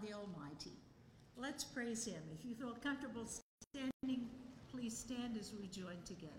the Almighty. Let's praise him. If you feel comfortable standing, please stand as we join together.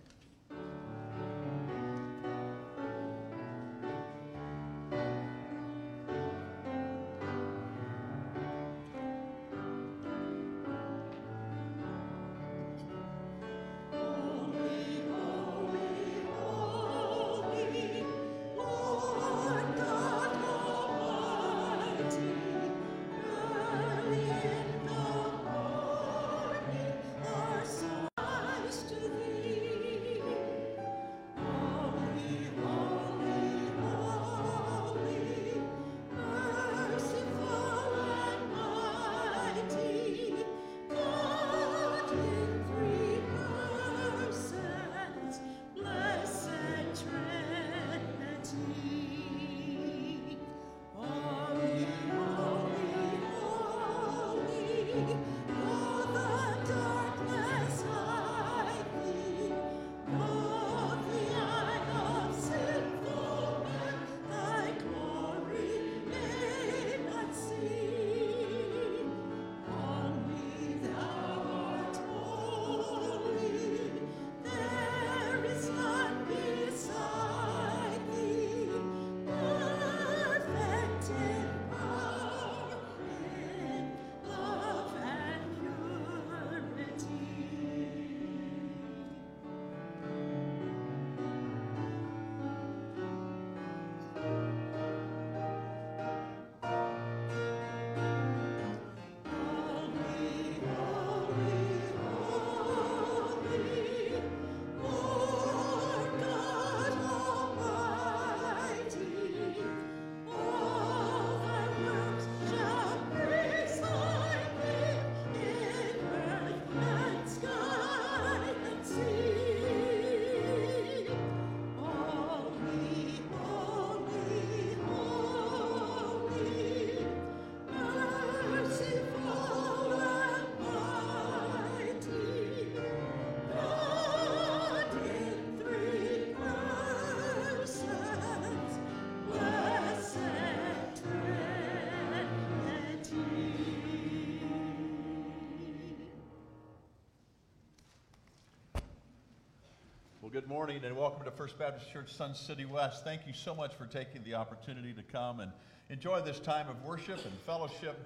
Good morning and welcome to First Baptist Church Sun City West. Thank you so much for taking the opportunity to come and enjoy this time of worship and fellowship,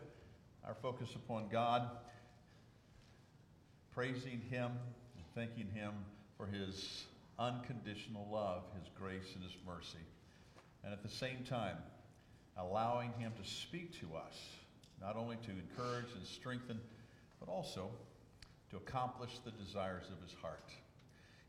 our focus upon God, praising Him and thanking Him for His unconditional love, His grace, and His mercy. And at the same time, allowing Him to speak to us, not only to encourage and strengthen, but also to accomplish the desires of His heart.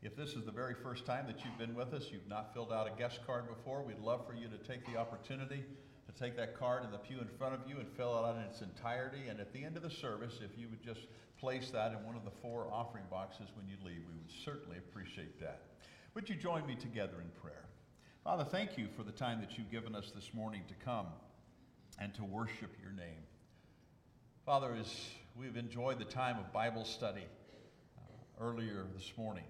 If this is the very first time that you've been with us, you've not filled out a guest card before, we'd love for you to take the opportunity to take that card in the pew in front of you and fill it out in its entirety. And at the end of the service, if you would just place that in one of the four offering boxes when you leave, we would certainly appreciate that. Would you join me together in prayer? Father, thank you for the time that you've given us this morning to come and to worship your name. Father, as we've enjoyed the time of Bible study uh, earlier this morning,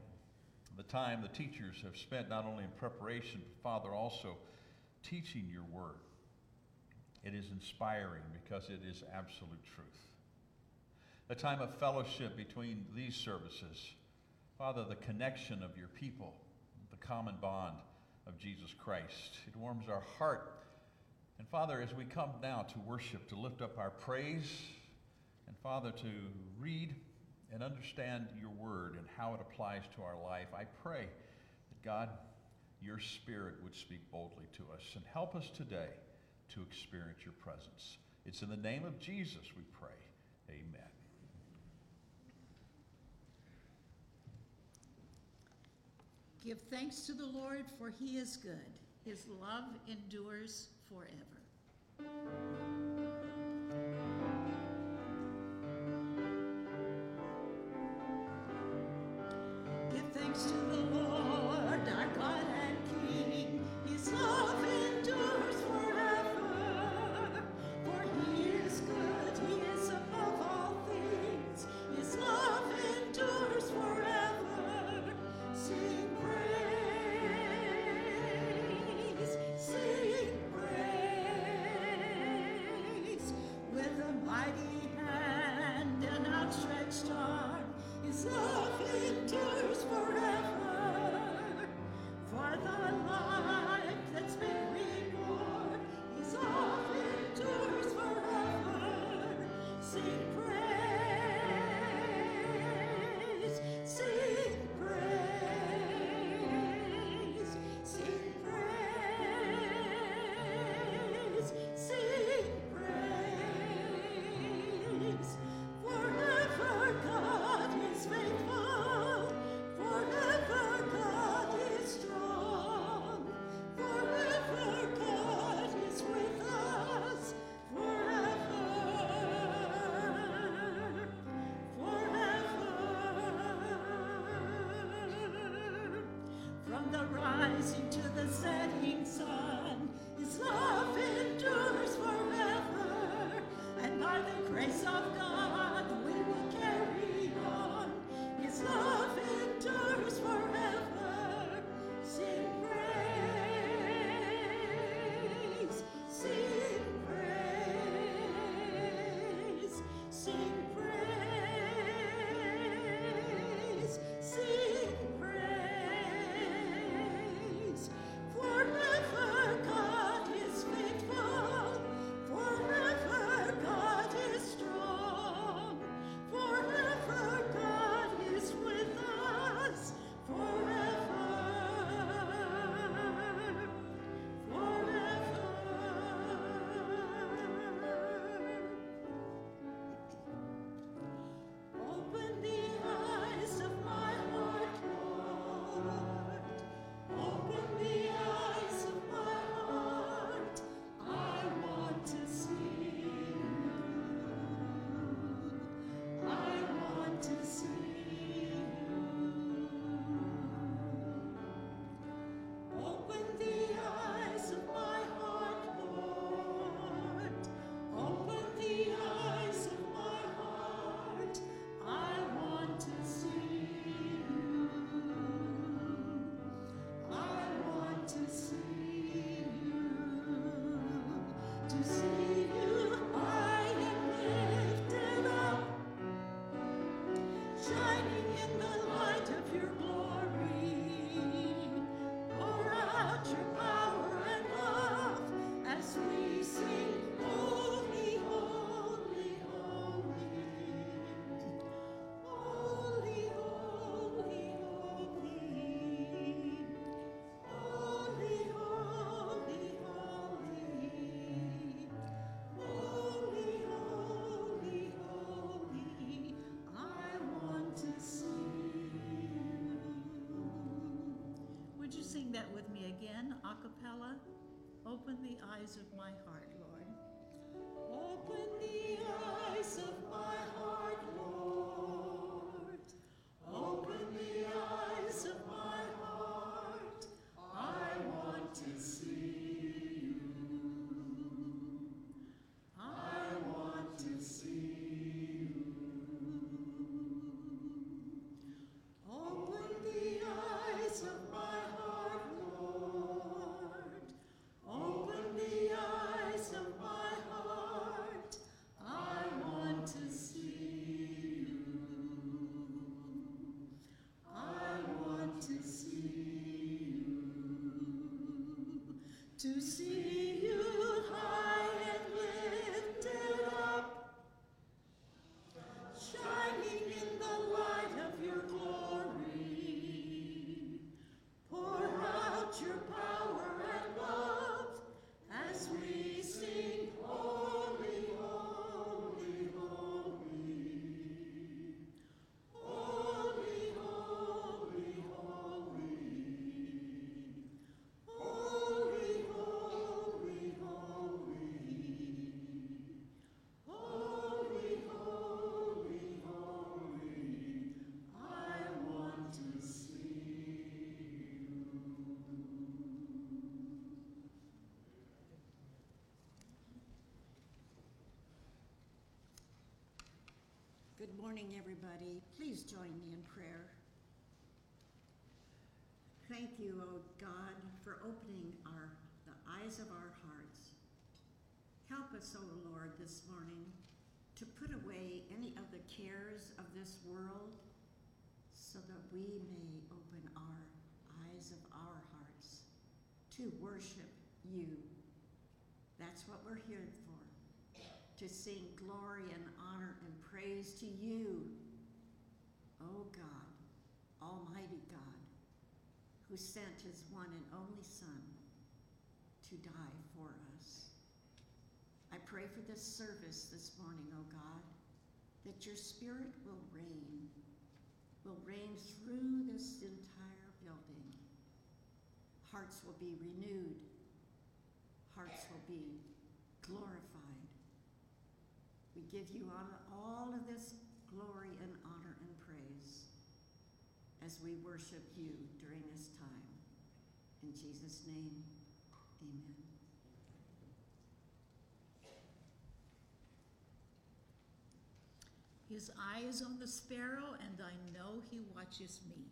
the time the teachers have spent not only in preparation, but Father, also teaching your word. It is inspiring because it is absolute truth. A time of fellowship between these services. Father, the connection of your people, the common bond of Jesus Christ. It warms our heart. And Father, as we come now to worship, to lift up our praise, and Father, to read and understand your word and how it applies to our life, I pray that God, your spirit would speak boldly to us and help us today to experience your presence. It's in the name of Jesus we pray. Amen. Give thanks to the Lord, for he is good. His love endures forever. Thanks to the rising to the setting sun, Open the eyes of my heart, To see Good morning, everybody. Please join me in prayer. Thank you, O God, for opening our, the eyes of our hearts. Help us, O Lord, this morning to put away any of the cares of this world so that we may open our eyes of our hearts to worship you. That's what we're here for to sing glory and honor and praise to you, O God, Almighty God, who sent his one and only Son to die for us. I pray for this service this morning, O God, that your Spirit will reign, will reign through this entire building. Hearts will be renewed, hearts will be glorified give you all of this glory and honor and praise as we worship you during this time. In Jesus' name, amen. His eye is on the sparrow, and I know he watches me.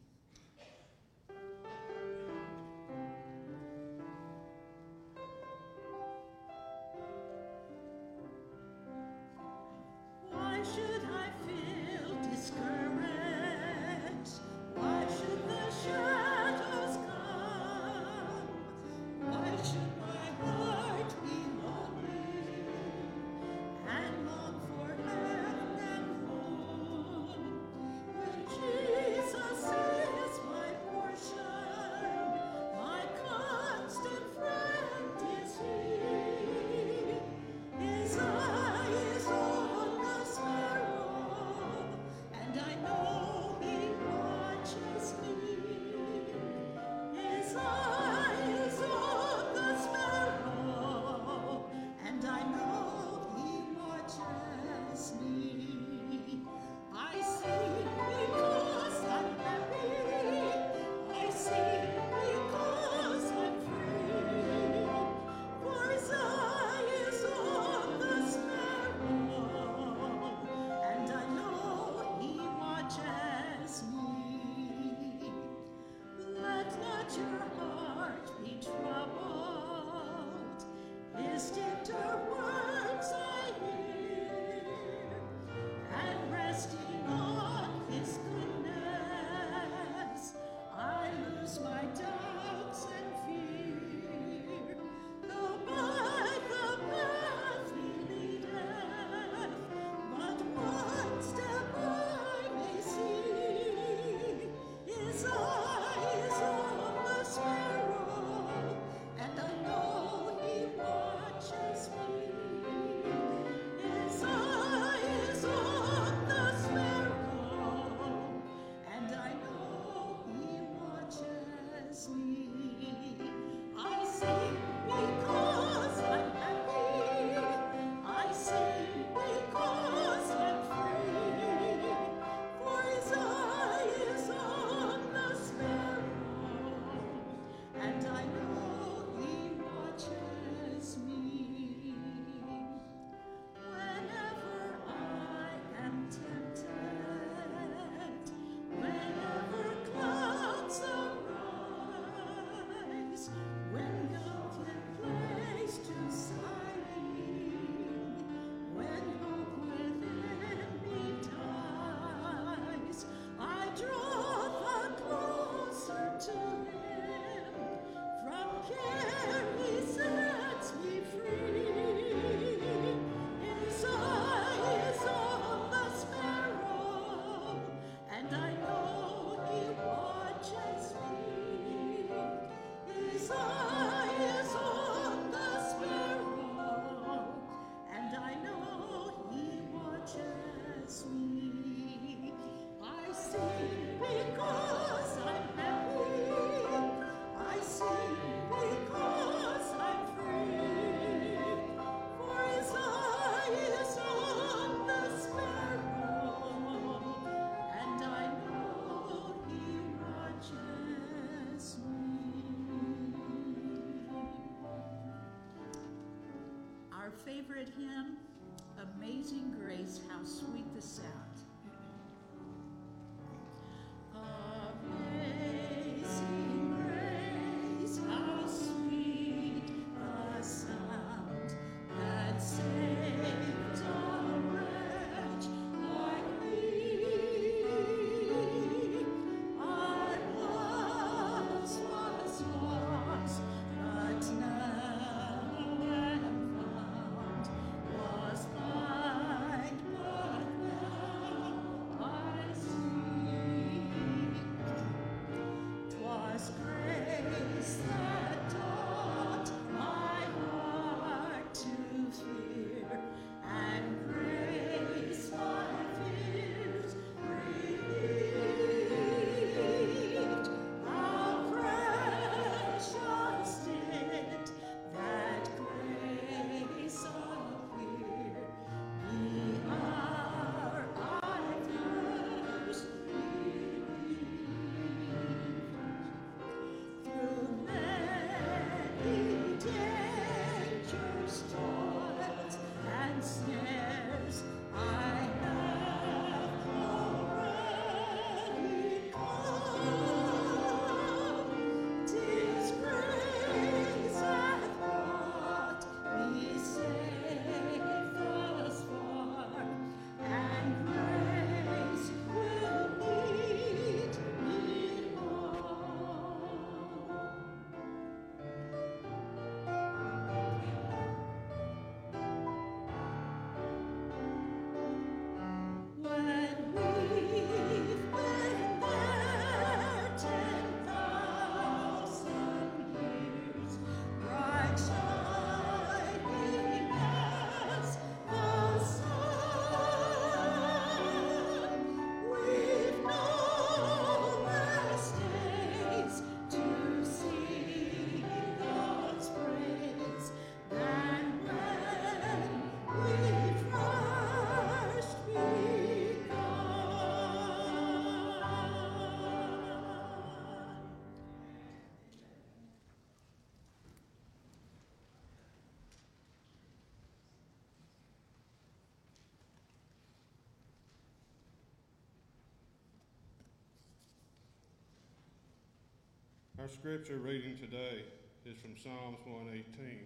Our scripture reading today is from Psalms 118.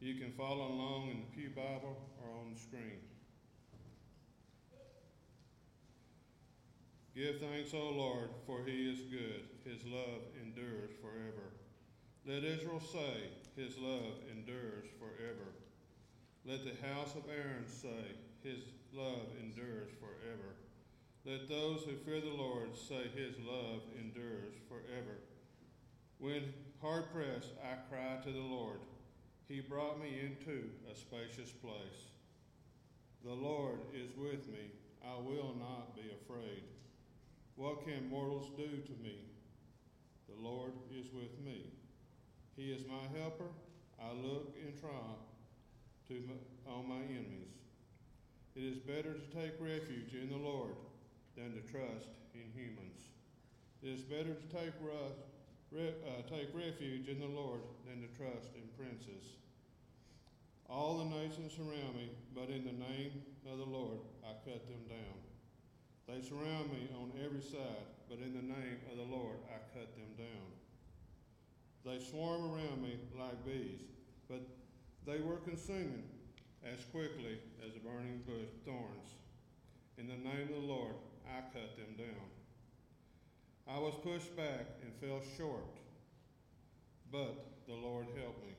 You can follow along in the Pew Bible or on the screen. Give thanks, O Lord, for he is good. His love endures forever. Let Israel say, His love endures forever. Let the house of Aaron say, His love endures forever. Let those who fear the Lord say, His love endures forever. When hard pressed, I cried to the Lord. He brought me into a spacious place. The Lord is with me. I will not be afraid. What can mortals do to me? The Lord is with me. He is my helper. I look in triumph to my, on my enemies. It is better to take refuge in the Lord than to trust in humans. It is better to take rust re- uh, take refuge in the Lord than to trust in princes. All the nations surround me, but in the name of the Lord I cut them down. They surround me on every side, but in the name of the Lord I cut them down. They swarm around me like bees, but they were consuming as quickly as a burning bush thorns. In the name of the Lord I cut them down. I was pushed back and fell short, but the Lord helped me.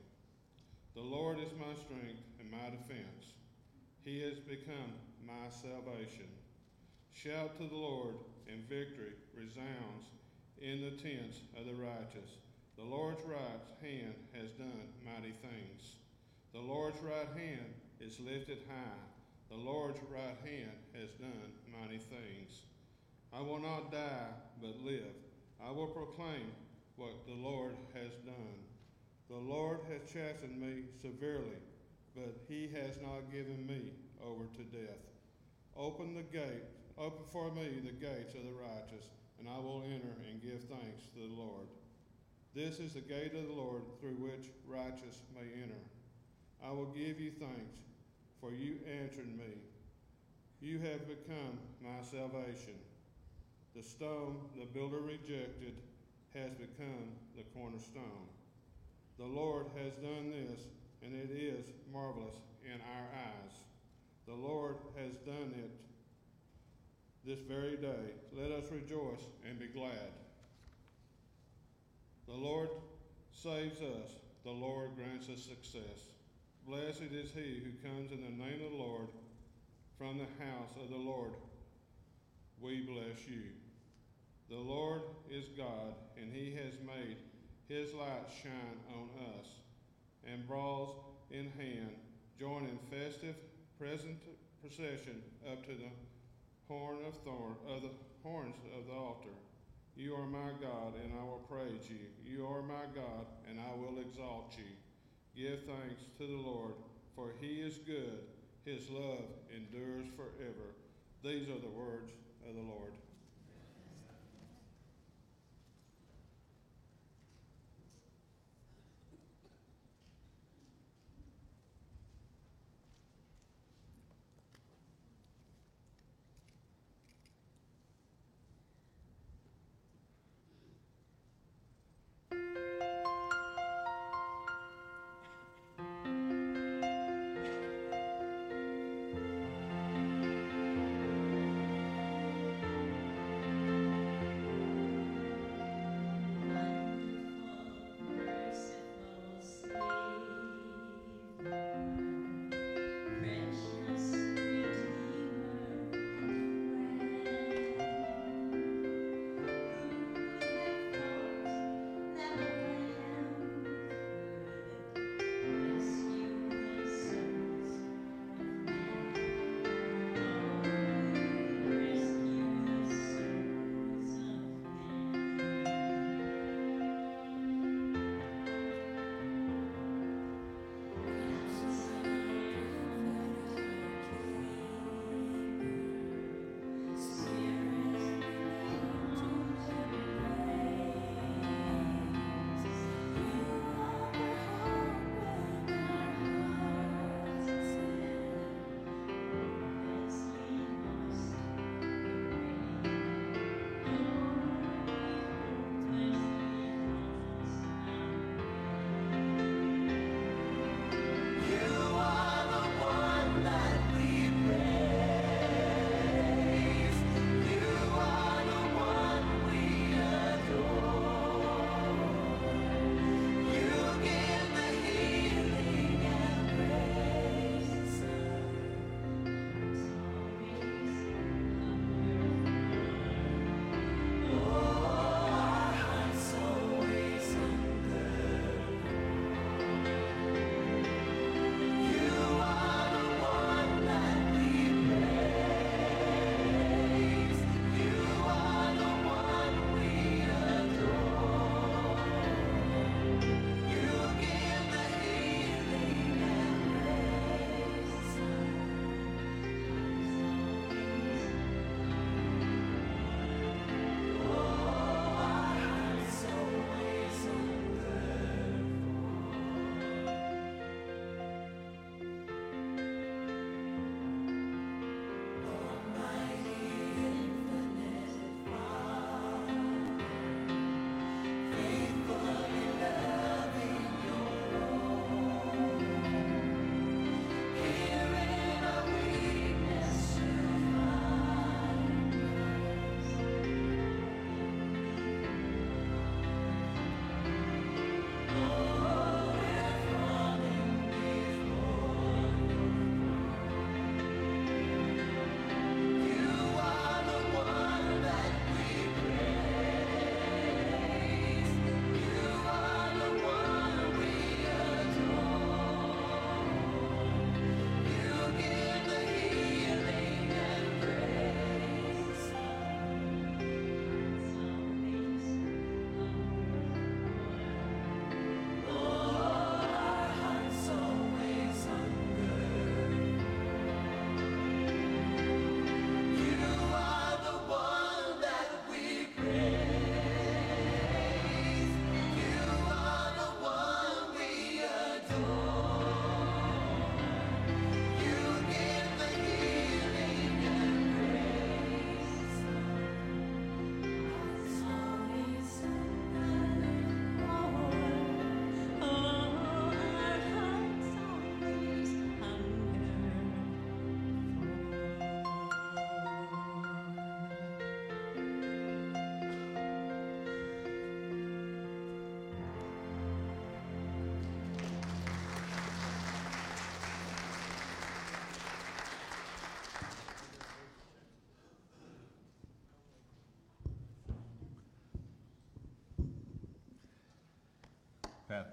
The Lord is my strength and my defense. He has become my salvation. Shout to the Lord, and victory resounds in the tents of the righteous. The Lord's right hand has done mighty things. The Lord's right hand is lifted high. The Lord's right hand has done mighty things. I will not die, but live. I will proclaim what the Lord has done. The Lord has chastened me severely, but he has not given me over to death. Open the gate, open for me the gates of the righteous, and I will enter and give thanks to the Lord. This is the gate of the Lord through which righteous may enter. I will give you thanks, for you answered me. You have become my salvation. The stone the builder rejected has become the cornerstone. The Lord has done this, and it is marvelous in our eyes. The Lord has done it this very day. Let us rejoice and be glad. The Lord saves us. The Lord grants us success. Blessed is he who comes in the name of the Lord. From the house of the Lord, we bless you. The Lord is God, and he has made his light shine on us, and brawls in hand, join in festive present procession up to the horn of thorn of the horns of the altar. You are my God, and I will praise you. You are my God, and I will exalt you. Give thanks to the Lord, for he is good. His love endures forever. These are the words of the Lord.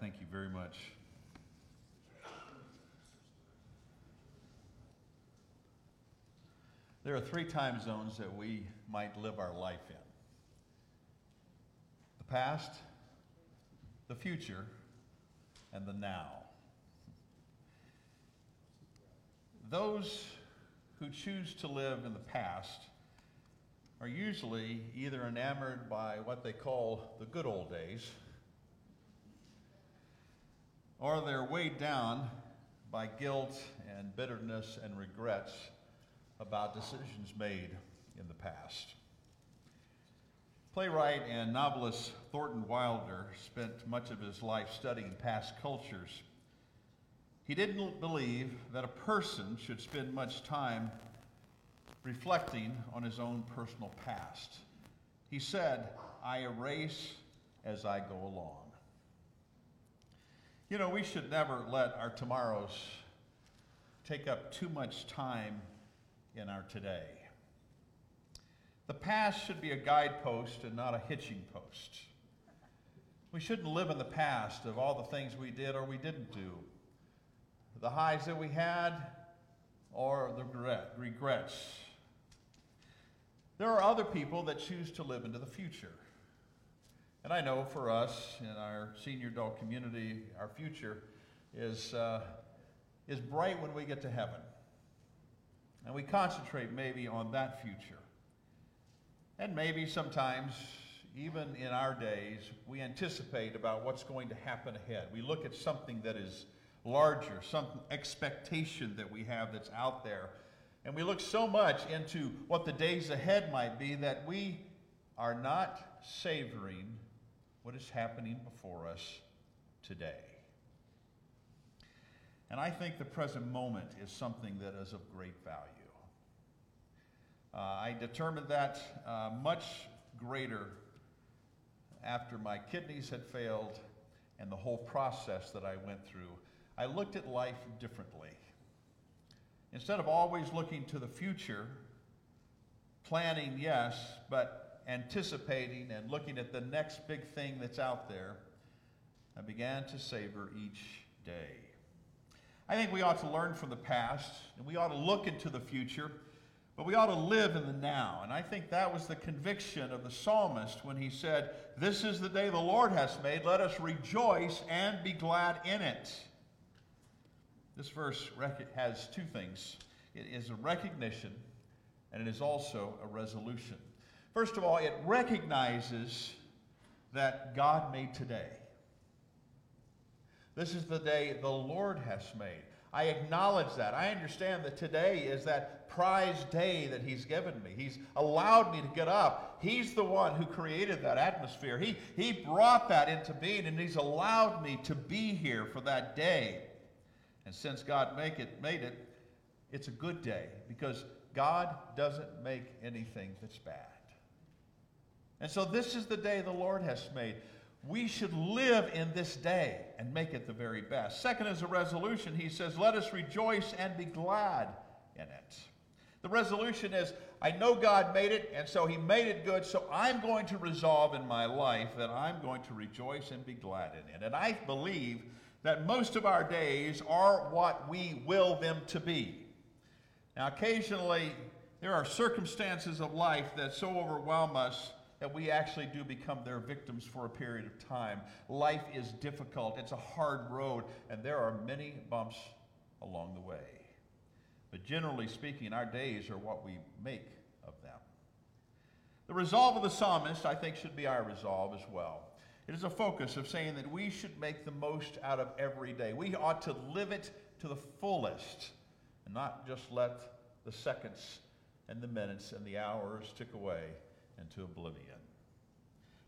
Thank you very much. There are three time zones that we might live our life in the past, the future, and the now. Those who choose to live in the past are usually either enamored by what they call the good old days, or they're weighed down by guilt and bitterness and regrets about decisions made in the past. Playwright and novelist Thornton Wilder spent much of his life studying past cultures. He didn't believe that a person should spend much time reflecting on his own personal past. He said, I erase as I go along. You know, we should never let our tomorrows take up too much time in our today. The past should be a guidepost and not a hitching post. We shouldn't live in the past of all the things we did or we didn't do, the highs that we had or the regret, regrets. There are other people that choose to live into the future. And I know for us in our senior adult community, our future is, uh, is bright when we get to heaven. And we concentrate maybe on that future. And maybe sometimes, even in our days, we anticipate about what's going to happen ahead. We look at something that is larger, some expectation that we have that's out there. And we look so much into what the days ahead might be that we are not savoring what is happening before us today. And I think the present moment is something that is of great value. Uh, I determined that uh, much greater after my kidneys had failed and the whole process that I went through. I looked at life differently. Instead of always looking to the future, planning, yes, but anticipating and looking at the next big thing that's out there, I began to savor each day. I think we ought to learn from the past, and we ought to look into the future, but we ought to live in the now. And I think that was the conviction of the psalmist when he said, This is the day the Lord has made. Let us rejoice and be glad in it. This verse has two things it is a recognition, and it is also a resolution. First of all, it recognizes that God made today. This is the day the Lord has made. I acknowledge that. I understand that today is that prize day that He's given me. He's allowed me to get up. He's the one who created that atmosphere. He, he brought that into being, and He's allowed me to be here for that day. And since God make it, made it, it's a good day because God doesn't make anything that's bad. And so this is the day the Lord has made we should live in this day and make it the very best. Second is a resolution. He says, Let us rejoice and be glad in it. The resolution is, I know God made it, and so He made it good, so I'm going to resolve in my life that I'm going to rejoice and be glad in it. And I believe that most of our days are what we will them to be. Now, occasionally, there are circumstances of life that so overwhelm us that we actually do become their victims for a period of time. Life is difficult, it's a hard road, and there are many bumps along the way. But generally speaking, our days are what we make of them. The resolve of the psalmist, I think, should be our resolve as well. It is a focus of saying that we should make the most out of every day. We ought to live it to the fullest and not just let the seconds and the minutes and the hours tick away into oblivion.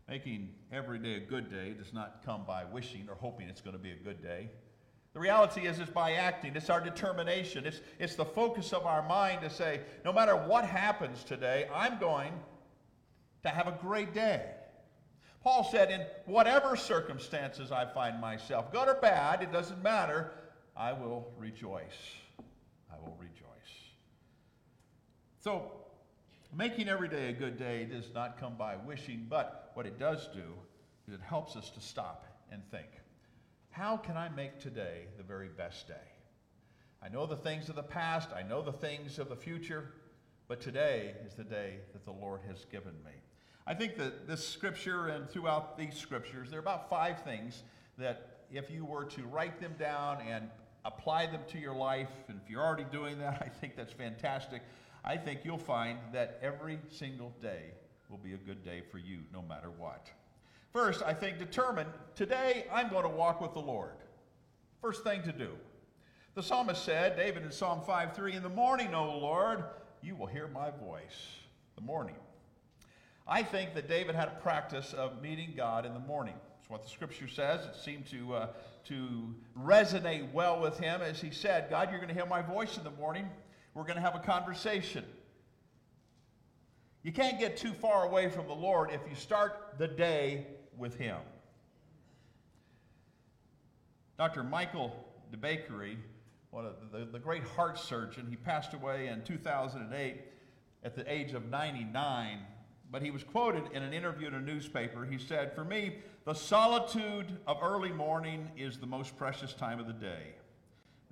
Making every day a good day does not come by wishing or hoping it's going to be a good day. The reality is, it's by acting. It's our determination. It's, it's the focus of our mind to say, no matter what happens today, I'm going to have a great day. Paul said, in whatever circumstances I find myself, good or bad, it doesn't matter, I will rejoice. I will rejoice. So, Making every day a good day does not come by wishing, but what it does do is it helps us to stop and think. How can I make today the very best day? I know the things of the past, I know the things of the future, but today is the day that the Lord has given me. I think that this scripture and throughout these scriptures, there are about five things that if you were to write them down and apply them to your life, and if you're already doing that, I think that's fantastic. I think you'll find that every single day will be a good day for you, no matter what. First, I think determine today I'm going to walk with the Lord. First thing to do. The psalmist said, David in Psalm 5 3, In the morning, O Lord, you will hear my voice. The morning. I think that David had a practice of meeting God in the morning. That's what the scripture says. It seemed to, uh, to resonate well with him as he said, God, you're going to hear my voice in the morning. We're going to have a conversation. You can't get too far away from the Lord if you start the day with Him. Dr. Michael DeBakey, one of the, the great heart surgeon, he passed away in 2008 at the age of 99. But he was quoted in an interview in a newspaper. He said, For me, the solitude of early morning is the most precious time of the day.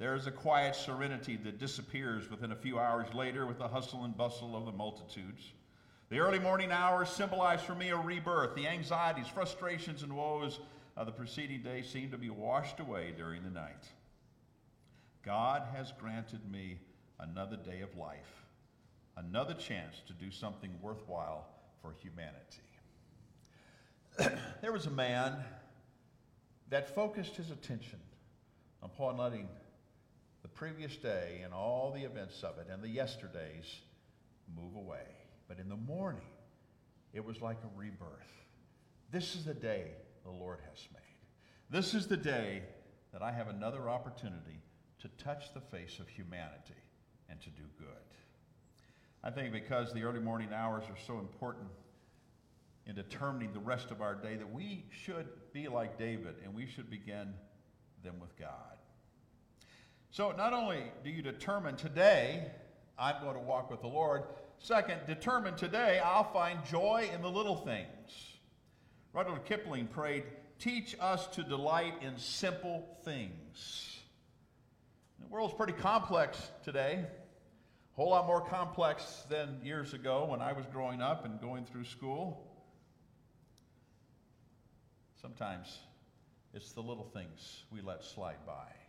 There is a quiet serenity that disappears within a few hours later with the hustle and bustle of the multitudes. The early morning hours symbolize for me a rebirth. The anxieties, frustrations, and woes of the preceding day seem to be washed away during the night. God has granted me another day of life, another chance to do something worthwhile for humanity. there was a man that focused his attention upon letting the previous day and all the events of it and the yesterdays move away. But in the morning, it was like a rebirth. This is the day the Lord has made. This is the day that I have another opportunity to touch the face of humanity and to do good. I think because the early morning hours are so important in determining the rest of our day, that we should be like David and we should begin them with God. So, not only do you determine today, I'm going to walk with the Lord, Second, determine today I'll find joy in the little things. Rudyard Kipling prayed, Teach us to delight in simple things. The world's pretty complex today, a whole lot more complex than years ago when I was growing up and going through school. Sometimes it's the little things we let slide by.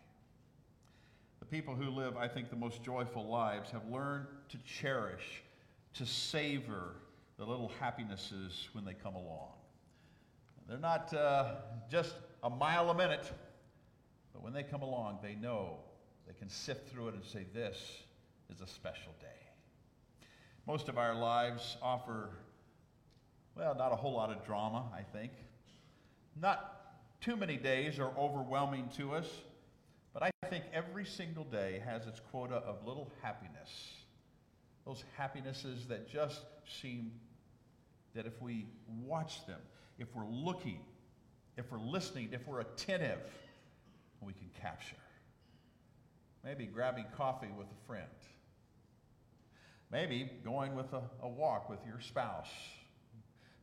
The people who live, I think, the most joyful lives have learned to cherish to savor the little happinesses when they come along. They're not uh, just a mile a minute, but when they come along, they know they can sift through it and say, This is a special day. Most of our lives offer, well, not a whole lot of drama, I think. Not too many days are overwhelming to us, think every single day has its quota of little happiness those happinesses that just seem that if we watch them, if we're looking, if we're listening, if we're attentive, we can capture. Maybe grabbing coffee with a friend. Maybe going with a, a walk with your spouse.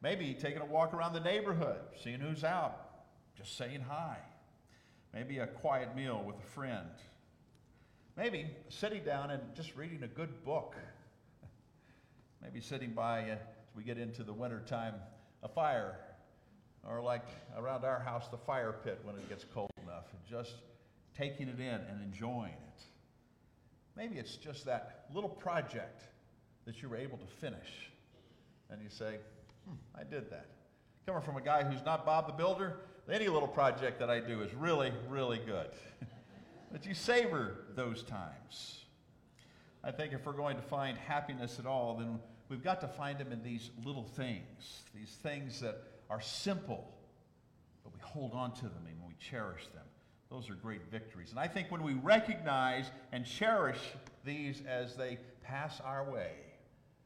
Maybe taking a walk around the neighborhood, seeing who's out, just saying hi. Maybe a quiet meal with a friend. Maybe sitting down and just reading a good book maybe sitting by, uh, as we get into the winter time, a fire, or like around our house, the fire pit when it gets cold enough, and just taking it in and enjoying it. Maybe it's just that little project that you were able to finish, and you say, hmm, I did that. Coming from a guy who's not Bob the Builder, any little project that I do is really, really good. but you savor those times. I think if we're going to find happiness at all, then we've got to find them in these little things, these things that are simple, but we hold on to them and we cherish them. Those are great victories. And I think when we recognize and cherish these as they pass our way,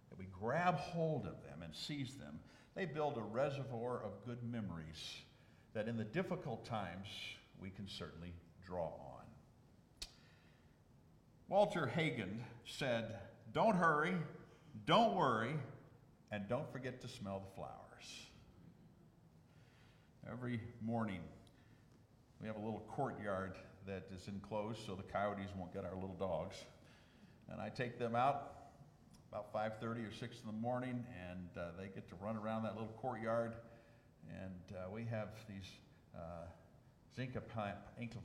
that we grab hold of them and seize them, they build a reservoir of good memories that in the difficult times we can certainly draw on. Walter Hagen said, Don't hurry, don't worry, and don't forget to smell the flowers. Every morning, we have a little courtyard that is enclosed so the coyotes won't get our little dogs. And I take them out about 5.30 or 6 in the morning, and uh, they get to run around that little courtyard. And uh, we have these uh, plant,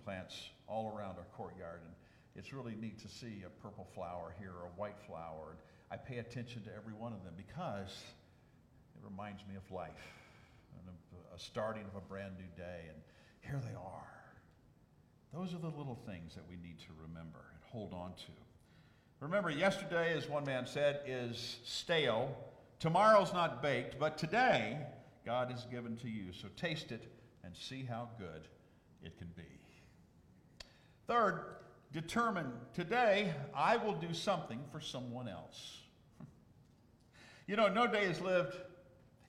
plants all around our courtyard. And it's really neat to see a purple flower here or a white flower. And I pay attention to every one of them because it reminds me of life and of a starting of a brand new day. And here they are. Those are the little things that we need to remember and hold on to. Remember, yesterday, as one man said, is stale. Tomorrow's not baked, but today God has given to you. So taste it and see how good it can be. Third, determine today I will do something for someone else. You know, no day is lived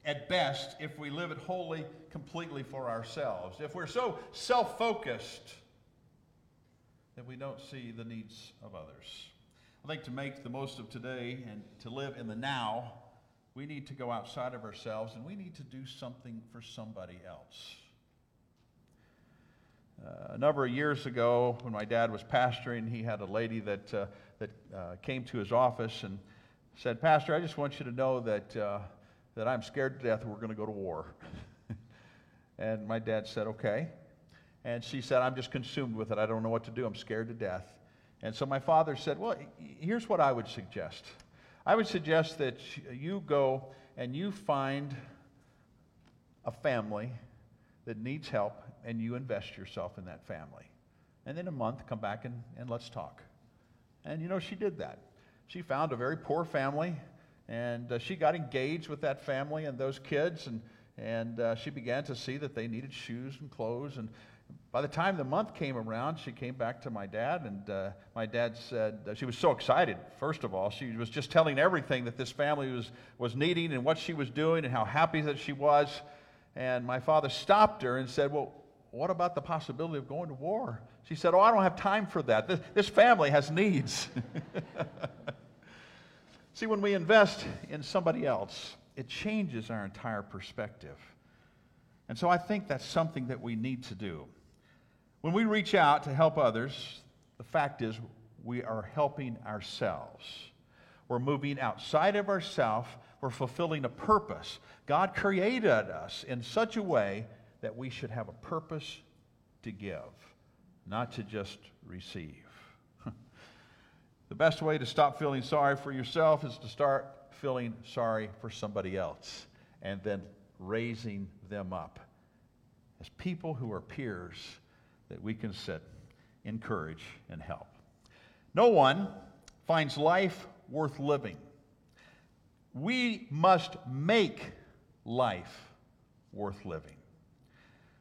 at best if we live it wholly, completely for ourselves. If we're so self focused that we don't see the needs of others. I think to make the most of today and to live in the now, we need to go outside of ourselves and we need to do something for somebody else. Uh, a number of years ago, when my dad was pastoring, he had a lady that, uh, that uh, came to his office and said, Pastor, I just want you to know that, uh, that I'm scared to death we're going to go to war. and my dad said, Okay. And she said, I'm just consumed with it. I don't know what to do. I'm scared to death. And so my father said, Well, here's what I would suggest. I would suggest that you go and you find a family that needs help and you invest yourself in that family. And then a month, come back and, and let's talk. And you know, she did that. She found a very poor family and uh, she got engaged with that family and those kids and, and uh, she began to see that they needed shoes and clothes and by the time the month came around, she came back to my dad, and uh, my dad said uh, she was so excited. First of all, she was just telling everything that this family was, was needing and what she was doing and how happy that she was. And my father stopped her and said, Well, what about the possibility of going to war? She said, Oh, I don't have time for that. This, this family has needs. See, when we invest in somebody else, it changes our entire perspective. And so I think that's something that we need to do. When we reach out to help others, the fact is we are helping ourselves. We're moving outside of ourselves. We're fulfilling a purpose. God created us in such a way that we should have a purpose to give, not to just receive. the best way to stop feeling sorry for yourself is to start feeling sorry for somebody else and then raising them up as people who are peers that we can sit, encourage, and help. No one finds life worth living. We must make life worth living.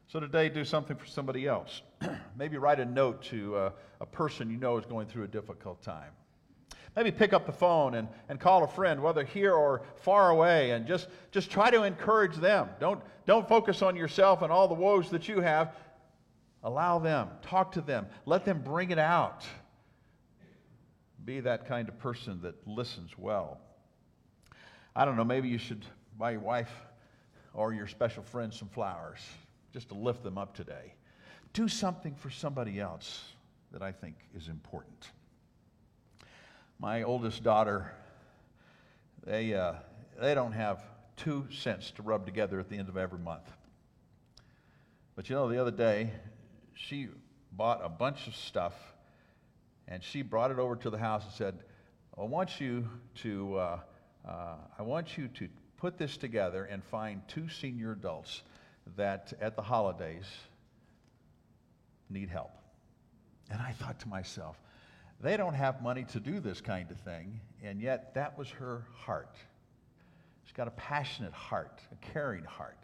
So today, do something for somebody else. Maybe write a note to uh, a person you know is going through a difficult time. Maybe pick up the phone and, and call a friend, whether here or far away, and just, just try to encourage them. Don't, don't focus on yourself and all the woes that you have. Allow them, talk to them, let them bring it out. Be that kind of person that listens well. I don't know, maybe you should buy your wife or your special friend some flowers just to lift them up today. Do something for somebody else that I think is important. My oldest daughter, they, uh, they don't have two cents to rub together at the end of every month. But you know, the other day, she bought a bunch of stuff and she brought it over to the house and said, I want you to, uh, uh, I want you to put this together and find two senior adults that at the holidays need help. And I thought to myself, they don't have money to do this kind of thing, and yet that was her heart. She's got a passionate heart, a caring heart.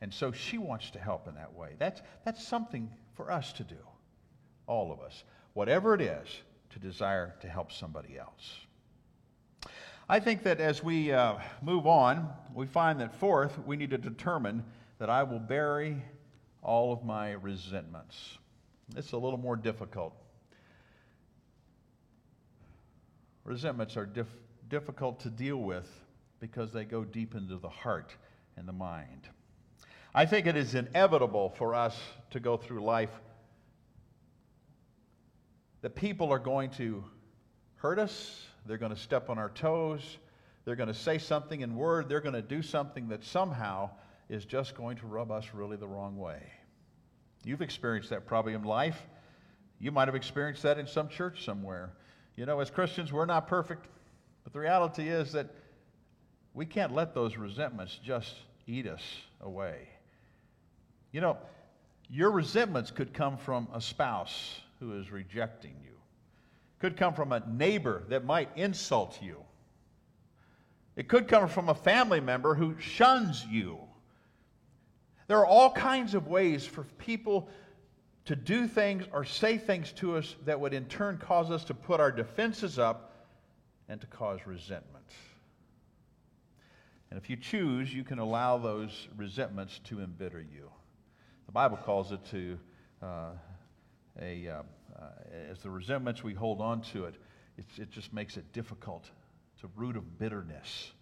And so she wants to help in that way. That's, that's something for us to do, all of us, whatever it is, to desire to help somebody else. I think that as we uh, move on, we find that fourth, we need to determine that I will bury all of my resentments. It's a little more difficult. Resentments are dif- difficult to deal with because they go deep into the heart and the mind. I think it is inevitable for us to go through life that people are going to hurt us, they're going to step on our toes, they're going to say something in word, they're going to do something that somehow is just going to rub us really the wrong way. You've experienced that probably in life. You might have experienced that in some church somewhere. You know, as Christians, we're not perfect, but the reality is that we can't let those resentments just eat us away. You know, your resentments could come from a spouse who is rejecting you, could come from a neighbor that might insult you, it could come from a family member who shuns you. There are all kinds of ways for people to do things or say things to us that would in turn cause us to put our defenses up and to cause resentment. And if you choose, you can allow those resentments to embitter you. The Bible calls it to uh, a, uh, uh, as the resentments we hold on to it, it just makes it difficult. It's a root of bitterness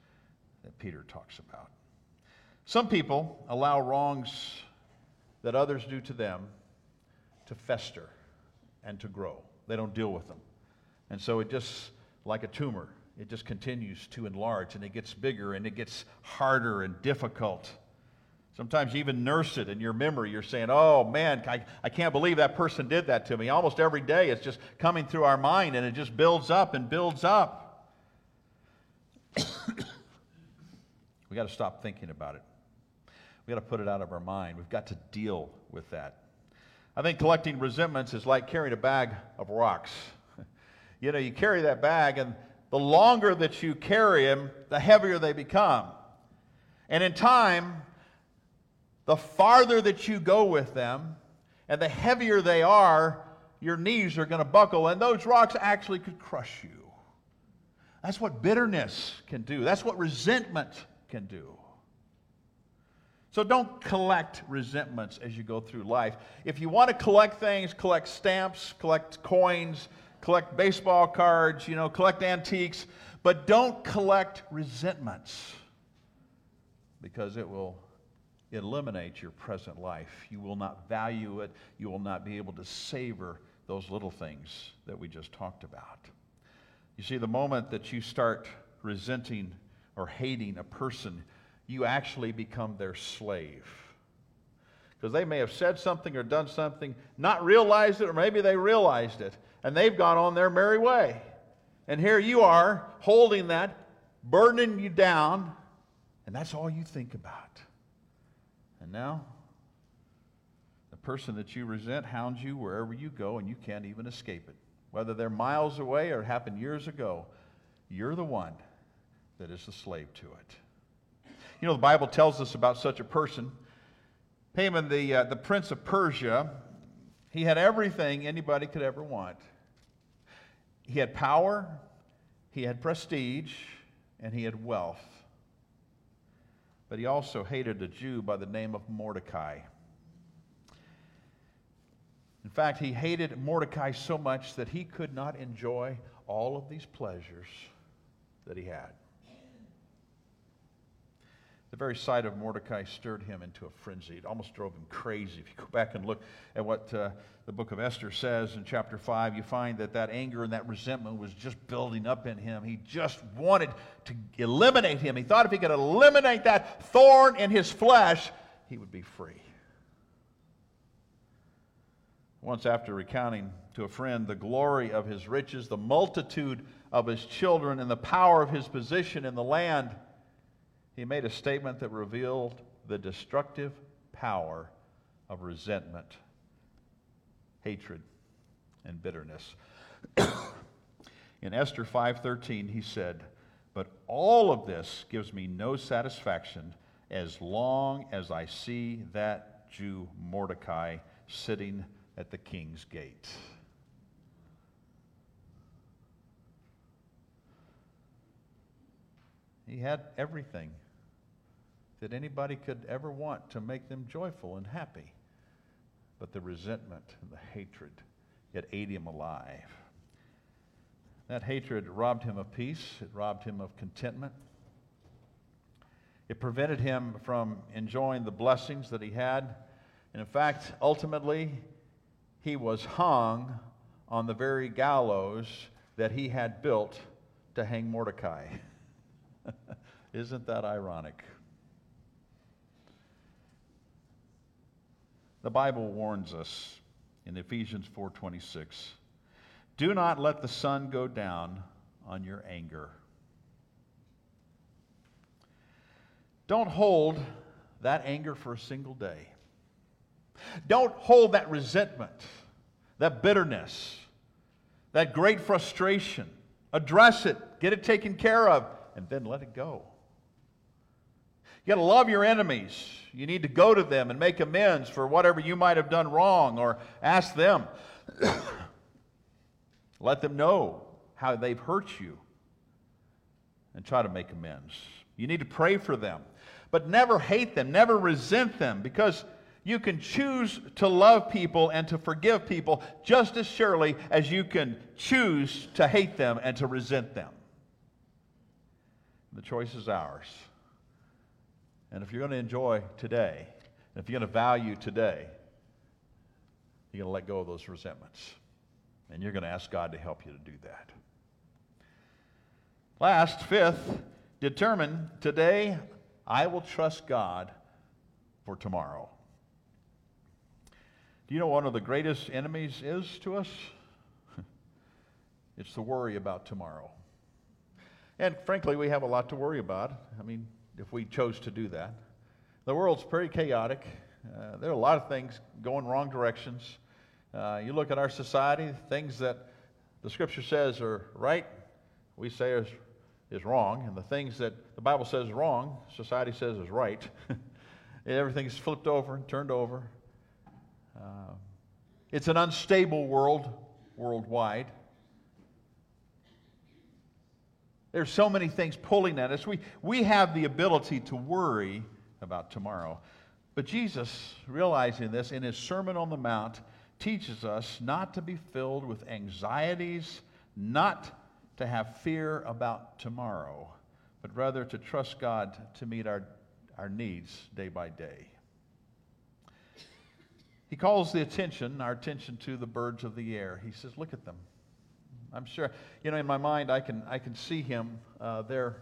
that Peter talks about. Some people allow wrongs that others do to them to fester and to grow. They don't deal with them. And so it just, like a tumor, it just continues to enlarge and it gets bigger and it gets harder and difficult. Sometimes you even nurse it in your memory. You're saying, oh man, I, I can't believe that person did that to me. Almost every day it's just coming through our mind and it just builds up and builds up. we got to stop thinking about it. We got to put it out of our mind. We've got to deal with that. I think collecting resentments is like carrying a bag of rocks. you know, you carry that bag, and the longer that you carry them, the heavier they become. And in time, the farther that you go with them, and the heavier they are, your knees are going to buckle, and those rocks actually could crush you. That's what bitterness can do. That's what resentment can do. So don't collect resentments as you go through life. If you want to collect things, collect stamps, collect coins, collect baseball cards, you know, collect antiques, but don't collect resentments because it will eliminate your present life. You will not value it. You will not be able to savor those little things that we just talked about. You see, the moment that you start resenting or hating a person, you actually become their slave. Because they may have said something or done something, not realized it, or maybe they realized it, and they've gone on their merry way. And here you are holding that, burdening you down, and that's all you think about. And now, the person that you resent hounds you wherever you go, and you can't even escape it. Whether they're miles away or happened years ago, you're the one that is the slave to it. You know, the Bible tells us about such a person. Haman, the, uh, the prince of Persia, he had everything anybody could ever want. He had power, he had prestige, and he had wealth. But he also hated a Jew by the name of Mordecai. In fact, he hated Mordecai so much that he could not enjoy all of these pleasures that he had. The very sight of Mordecai stirred him into a frenzy. It almost drove him crazy. If you go back and look at what uh, the book of Esther says in chapter 5, you find that that anger and that resentment was just building up in him. He just wanted to eliminate him. He thought if he could eliminate that thorn in his flesh, he would be free. Once, after recounting to a friend the glory of his riches, the multitude of his children, and the power of his position in the land, he made a statement that revealed the destructive power of resentment, hatred, and bitterness. In Esther 5:13 he said, "But all of this gives me no satisfaction as long as I see that Jew Mordecai sitting at the king's gate." He had everything that anybody could ever want to make them joyful and happy. But the resentment and the hatred, it ate him alive. That hatred robbed him of peace, it robbed him of contentment. It prevented him from enjoying the blessings that he had. And in fact, ultimately, he was hung on the very gallows that he had built to hang Mordecai. Isn't that ironic? The Bible warns us in Ephesians 4:26, "Do not let the sun go down on your anger." Don't hold that anger for a single day. Don't hold that resentment, that bitterness, that great frustration. Address it, get it taken care of, and then let it go. You got to love your enemies. You need to go to them and make amends for whatever you might have done wrong or ask them. let them know how they've hurt you and try to make amends. You need to pray for them, but never hate them, never resent them because you can choose to love people and to forgive people just as surely as you can choose to hate them and to resent them. The choice is ours. And if you're going to enjoy today, and if you're going to value today, you're going to let go of those resentments. And you're going to ask God to help you to do that. Last, fifth, determine today I will trust God for tomorrow. Do you know one of the greatest enemies is to us? it's the worry about tomorrow. And frankly, we have a lot to worry about. I mean, if we chose to do that. The world's pretty chaotic. Uh, there are a lot of things going wrong directions. Uh, you look at our society, things that the scripture says are right, we say is, is wrong. And the things that the Bible says wrong, society says is right. Everything's flipped over and turned over. Uh, it's an unstable world worldwide. There's so many things pulling at us. We, we have the ability to worry about tomorrow. But Jesus, realizing this in his Sermon on the Mount, teaches us not to be filled with anxieties, not to have fear about tomorrow, but rather to trust God to meet our, our needs day by day. He calls the attention, our attention to the birds of the air. He says, Look at them. I'm sure, you know, in my mind, I can, I can see him uh, there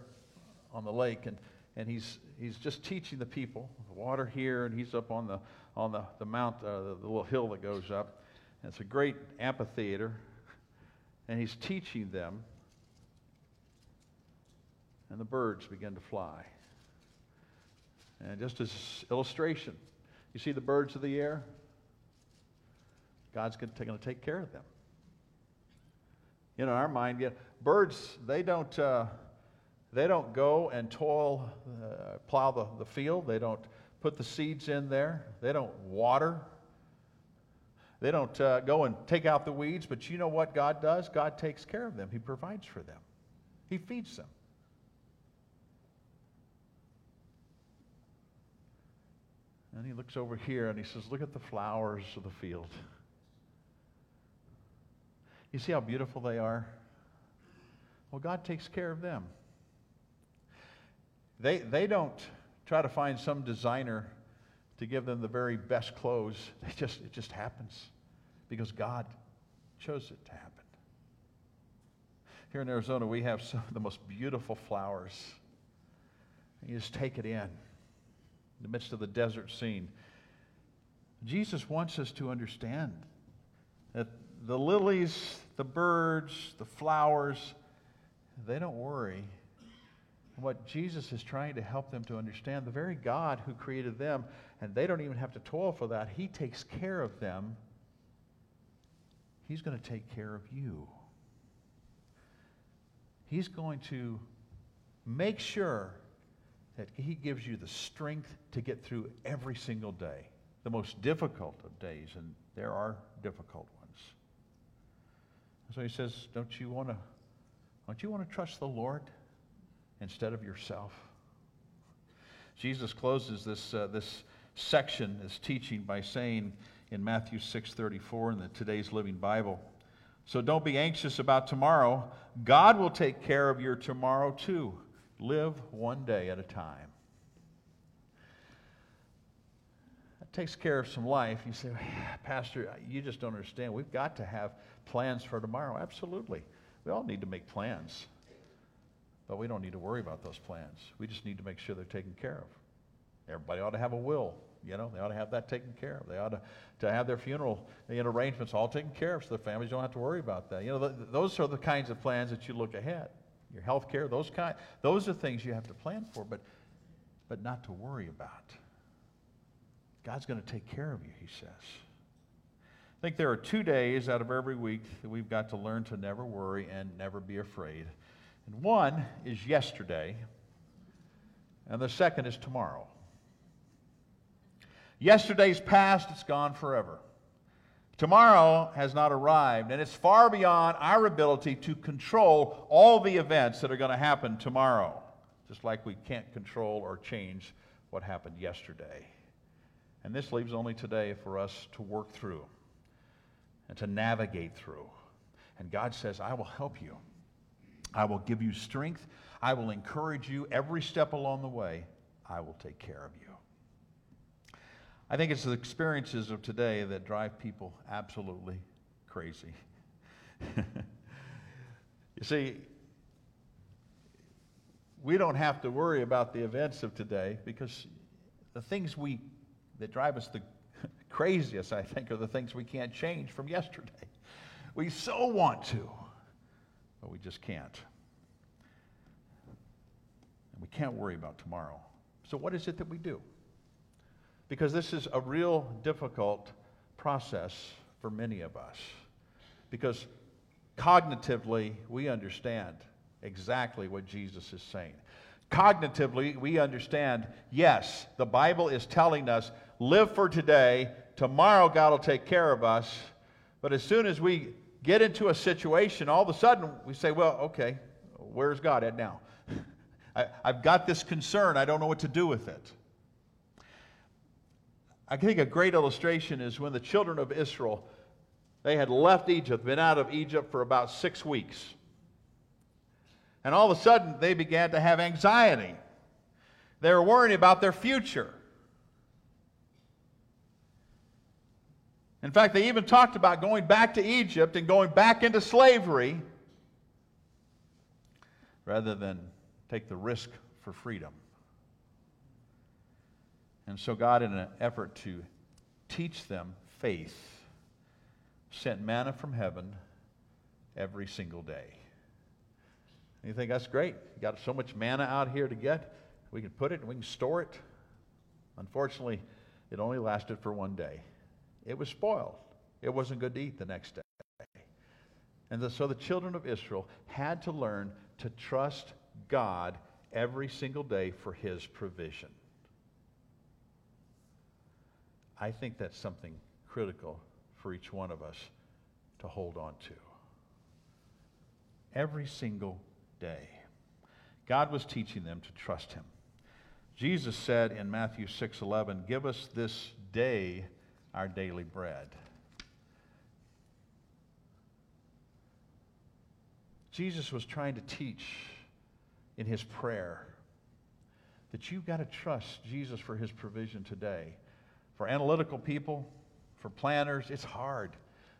on the lake, and, and he's, he's just teaching the people. The water here, and he's up on the, on the, the mount, uh, the, the little hill that goes up. And it's a great amphitheater, and he's teaching them, and the birds begin to fly. And just as illustration, you see the birds of the air? God's going to take care of them. You know, our mind, yeah, birds, they don't, uh, they don't go and toil, uh, plow the, the field. They don't put the seeds in there. They don't water. They don't uh, go and take out the weeds. But you know what God does? God takes care of them, He provides for them, He feeds them. And he looks over here and he says, Look at the flowers of the field. You see how beautiful they are? Well, God takes care of them. They, they don't try to find some designer to give them the very best clothes. They just, it just happens because God chose it to happen. Here in Arizona, we have some of the most beautiful flowers. You just take it in, in the midst of the desert scene. Jesus wants us to understand that the lilies, the birds, the flowers, they don't worry. What Jesus is trying to help them to understand, the very God who created them, and they don't even have to toil for that, He takes care of them. He's going to take care of you. He's going to make sure that He gives you the strength to get through every single day, the most difficult of days, and there are difficult so he says, Don't you want to don't you want to trust the Lord instead of yourself? Jesus closes this, uh, this section, this teaching, by saying in Matthew 6.34 in the Today's Living Bible, So don't be anxious about tomorrow. God will take care of your tomorrow too. Live one day at a time. Takes care of some life. You say, Pastor, you just don't understand. We've got to have plans for tomorrow. Absolutely. We all need to make plans. But we don't need to worry about those plans. We just need to make sure they're taken care of. Everybody ought to have a will. You know, they ought to have that taken care of. They ought to, to have their funeral arrangements all taken care of so the families don't have to worry about that. You know, th- those are the kinds of plans that you look ahead. Your health care, those kind, those are things you have to plan for, but, but not to worry about. God's going to take care of you, he says. I think there are two days out of every week that we've got to learn to never worry and never be afraid. And one is yesterday, and the second is tomorrow. Yesterday's past, it's gone forever. Tomorrow has not arrived, and it's far beyond our ability to control all the events that are going to happen tomorrow, just like we can't control or change what happened yesterday. And this leaves only today for us to work through and to navigate through. And God says, I will help you. I will give you strength. I will encourage you every step along the way. I will take care of you. I think it's the experiences of today that drive people absolutely crazy. you see, we don't have to worry about the events of today because the things we that drive us the craziest, I think, are the things we can't change from yesterday. We so want to, but we just can't. And we can't worry about tomorrow. So, what is it that we do? Because this is a real difficult process for many of us. Because cognitively, we understand exactly what Jesus is saying. Cognitively, we understand yes, the Bible is telling us live for today, tomorrow God will take care of us. But as soon as we get into a situation, all of a sudden we say, well, okay, where's God at now? I, have got this concern, I don't know what to do with it. I think a great illustration is when the children of Israel they had left Egypt, been out of Egypt for about six weeks. And all of a sudden, they began to have anxiety. They were worrying about their future. In fact, they even talked about going back to Egypt and going back into slavery rather than take the risk for freedom. And so, God, in an effort to teach them faith, sent manna from heaven every single day. And you think that's great. You got so much manna out here to get. We can put it and we can store it. Unfortunately, it only lasted for one day. It was spoiled. It wasn't good to eat the next day. And the, so the children of Israel had to learn to trust God every single day for his provision. I think that's something critical for each one of us to hold on to. Every single day. God was teaching them to trust him. Jesus said in Matthew 6:11, "Give us this day our daily bread." Jesus was trying to teach in his prayer that you've got to trust Jesus for his provision today. For analytical people, for planners, it's hard.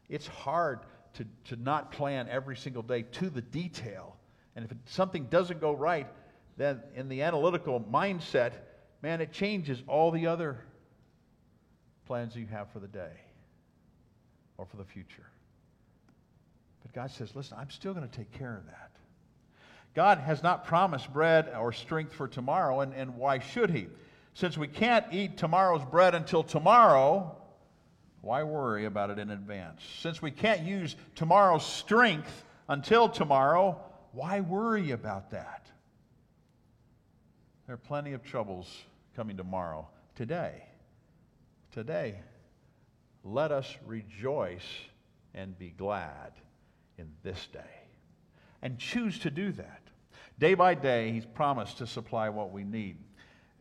It's hard to, to not plan every single day to the detail. And if it, something doesn't go right, then in the analytical mindset, man, it changes all the other plans you have for the day or for the future. But God says, listen, I'm still going to take care of that. God has not promised bread or strength for tomorrow, and, and why should He? Since we can't eat tomorrow's bread until tomorrow, why worry about it in advance? Since we can't use tomorrow's strength until tomorrow, why worry about that? There are plenty of troubles coming tomorrow. Today, today, let us rejoice and be glad in this day. And choose to do that. Day by day, He's promised to supply what we need.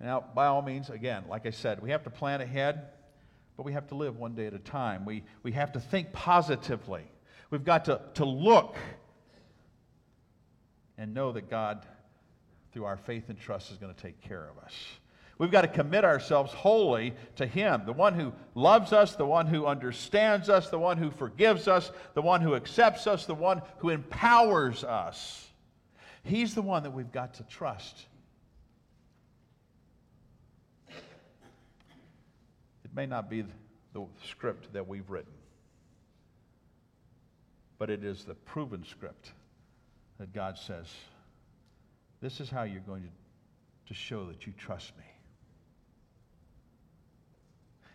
Now, by all means, again, like I said, we have to plan ahead, but we have to live one day at a time. We, we have to think positively. We've got to, to look and know that God, through our faith and trust, is going to take care of us. We've got to commit ourselves wholly to Him, the one who loves us, the one who understands us, the one who forgives us, the one who accepts us, the one who empowers us. He's the one that we've got to trust. It may not be the script that we've written, but it is the proven script that God says, This is how you're going to, to show that you trust me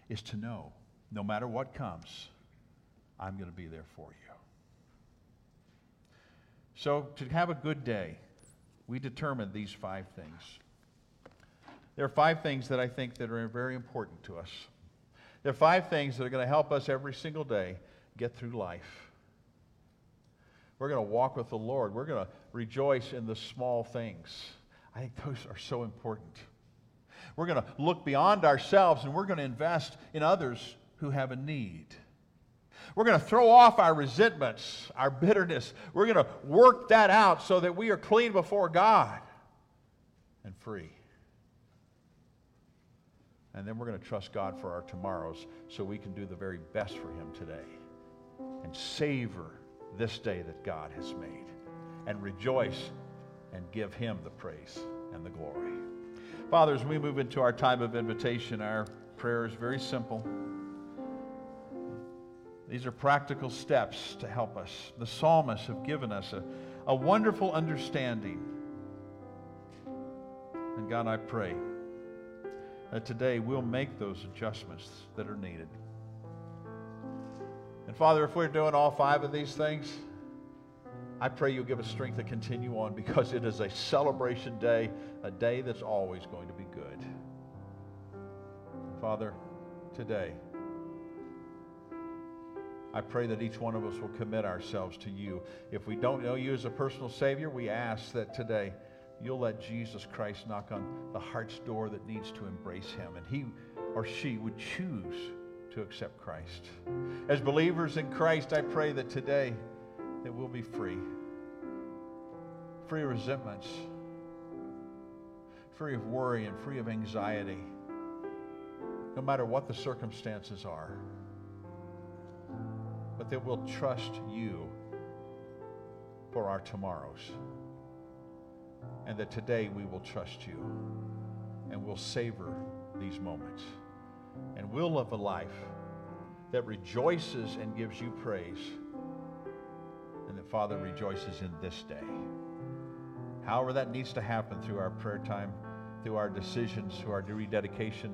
is to know no matter what comes, I'm going to be there for you. So, to have a good day, we determined these five things. There are five things that I think that are very important to us. There are five things that are going to help us every single day get through life. We're going to walk with the Lord. We're going to rejoice in the small things. I think those are so important. We're going to look beyond ourselves and we're going to invest in others who have a need. We're going to throw off our resentments, our bitterness. We're going to work that out so that we are clean before God and free. And then we're going to trust God for our tomorrows so we can do the very best for Him today and savor this day that God has made and rejoice and give Him the praise and the glory. Father, as we move into our time of invitation, our prayer is very simple. These are practical steps to help us. The psalmists have given us a, a wonderful understanding. And God, I pray that today we'll make those adjustments that are needed. And Father, if we're doing all five of these things, I pray you'll give us strength to continue on because it is a celebration day, a day that's always going to be good. Father, today, I pray that each one of us will commit ourselves to you. If we don't know you as a personal Savior, we ask that today you'll let Jesus Christ knock on the heart's door that needs to embrace him, and he or she would choose to accept Christ. As believers in Christ, I pray that today, that we'll be free. Free of resentments, free of worry, and free of anxiety, no matter what the circumstances are. But that we'll trust you for our tomorrows. And that today we will trust you and we'll savor these moments. And we'll live a life that rejoices and gives you praise Father rejoices in this day. However, that needs to happen through our prayer time, through our decisions, through our rededication.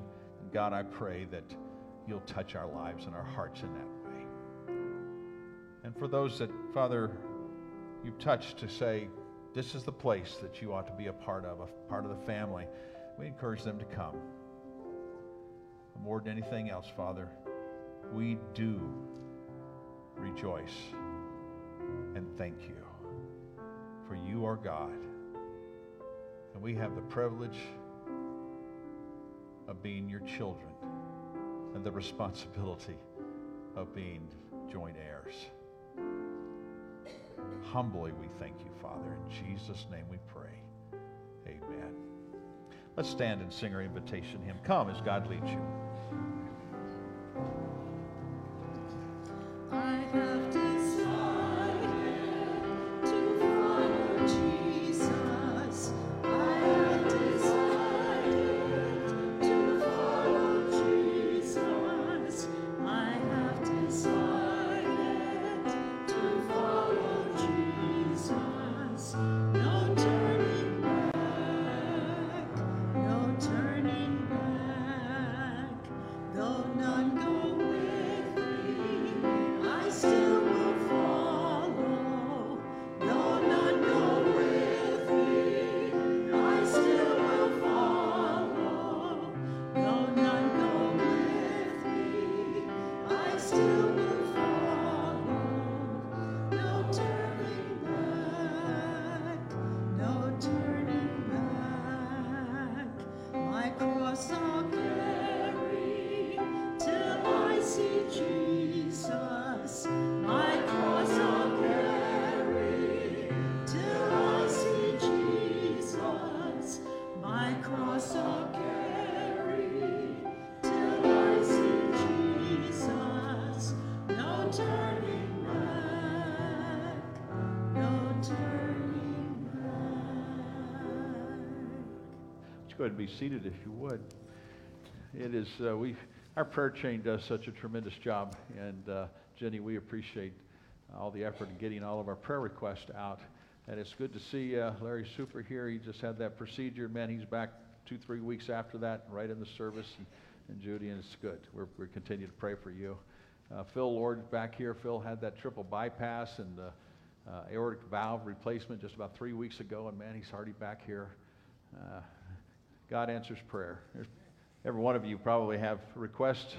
God, I pray that you'll touch our lives and our hearts in that way. And for those that, Father, you've touched to say, this is the place that you ought to be a part of, a part of the family, we encourage them to come. More than anything else, Father, we do rejoice and thank you. For you are God. And we have the privilege of being your children and the responsibility of being joint heirs. Humbly we thank you, Father. In Jesus' name we pray. Amen. Let's stand and sing our invitation hymn. Come as God leads you. Seated if you would. It is, uh, we, our prayer chain does such a tremendous job. And uh, Jenny, we appreciate all the effort in getting all of our prayer requests out. And it's good to see uh, Larry Super here. He just had that procedure. Man, he's back two, three weeks after that, right in the service. And, and Judy, and it's good. We're, we continue to pray for you. Uh, Phil Lord back here. Phil had that triple bypass and uh, uh, aortic valve replacement just about three weeks ago, and man, he's already back here. Uh, God answers prayer. Every one of you probably have requests,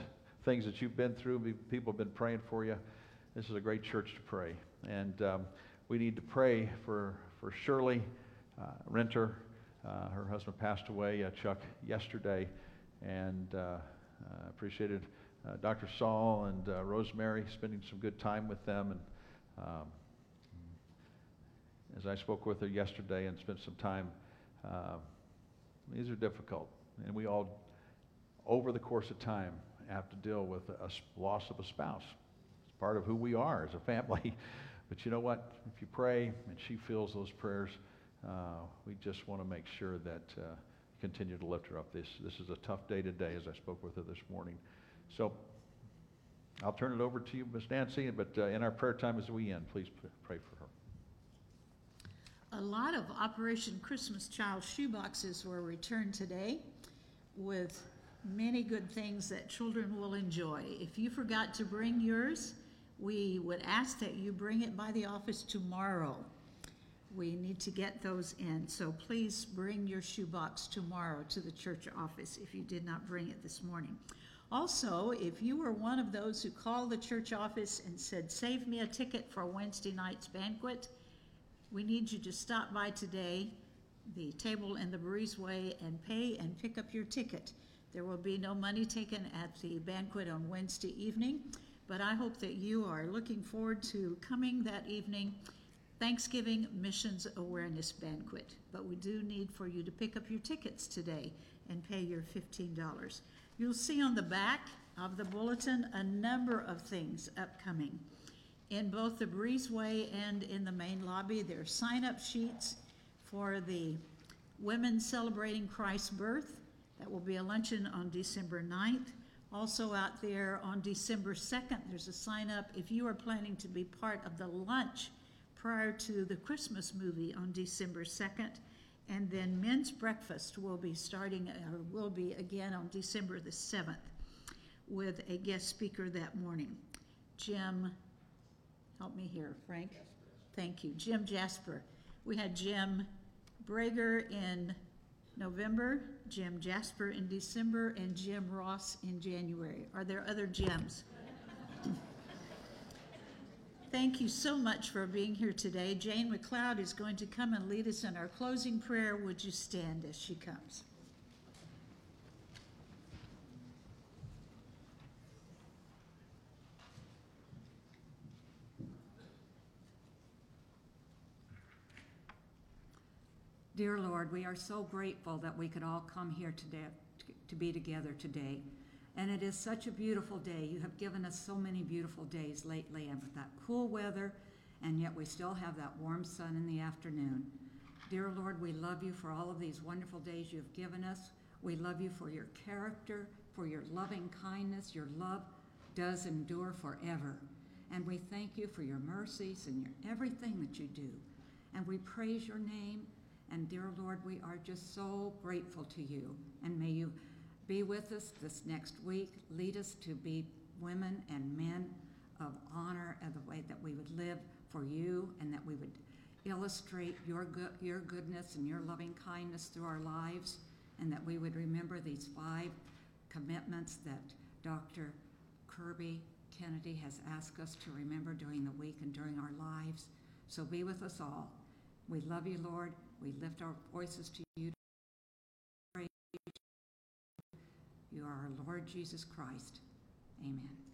things that you've been through. People have been praying for you. This is a great church to pray, and um, we need to pray for for Shirley uh, Renter. Uh, her husband passed away, Chuck, yesterday, and appreciated uh, Dr. Saul and uh, Rosemary, spending some good time with them. And um, as I spoke with her yesterday and spent some time, uh, these are difficult. And we all, over the course of time, have to deal with a, loss of a spouse. It's part of who we are as a family. but you know what? If you pray and she feels those prayers, uh, we just want to make sure that uh, continue to lift her up. This, this is a tough day today, as I spoke with her this morning. So I'll turn it over to you, Ms. Nancy, but uh, in our prayer time as we end, please pray for her. A lot of Operation Christmas Child shoeboxes were returned today with many good things that children will enjoy. If you forgot to bring yours, we would ask that you bring it by the office tomorrow. We need to get those in, so please bring your shoebox tomorrow to the church office if you did not bring it this morning. Also, if you were one of those who called the church office and said, Save me a ticket for Wednesday night's banquet, we need you to stop by today, the table in the breezeway, and pay and pick up your ticket. There will be no money taken at the banquet on Wednesday evening, but I hope that you are looking forward to coming that evening. Thanksgiving Missions Awareness Banquet. But we do need for you to pick up your tickets today and pay your $15. You'll see on the back of the bulletin a number of things upcoming. In both the breezeway and in the main lobby, there are sign-up sheets for the Women Celebrating Christ's Birth. That will be a luncheon on December 9th. Also out there on December 2nd, there's a sign up if you are planning to be part of the lunch prior to the Christmas movie on December 2nd. And then men's breakfast will be starting, or will be again on December the 7th with a guest speaker that morning. Jim, help me here, Frank. Thank you. Jim Jasper. We had Jim Brager in November, Jim Jasper in December, and Jim Ross in January. Are there other Jims? Thank you so much for being here today. Jane McLeod is going to come and lead us in our closing prayer. Would you stand as she comes? Dear Lord, we are so grateful that we could all come here today to be together today. And it is such a beautiful day. You have given us so many beautiful days lately, and with that cool weather, and yet we still have that warm sun in the afternoon. Dear Lord, we love you for all of these wonderful days you've given us. We love you for your character, for your loving kindness. Your love does endure forever. And we thank you for your mercies and your everything that you do. And we praise your name. And dear Lord, we are just so grateful to you. And may you be with us this next week. Lead us to be women and men of honor and the way that we would live for you and that we would illustrate your, good, your goodness and your loving kindness through our lives and that we would remember these five commitments that Dr. Kirby Kennedy has asked us to remember during the week and during our lives. So be with us all. We love you, Lord. We lift our voices to you you are our Lord Jesus Christ. Amen.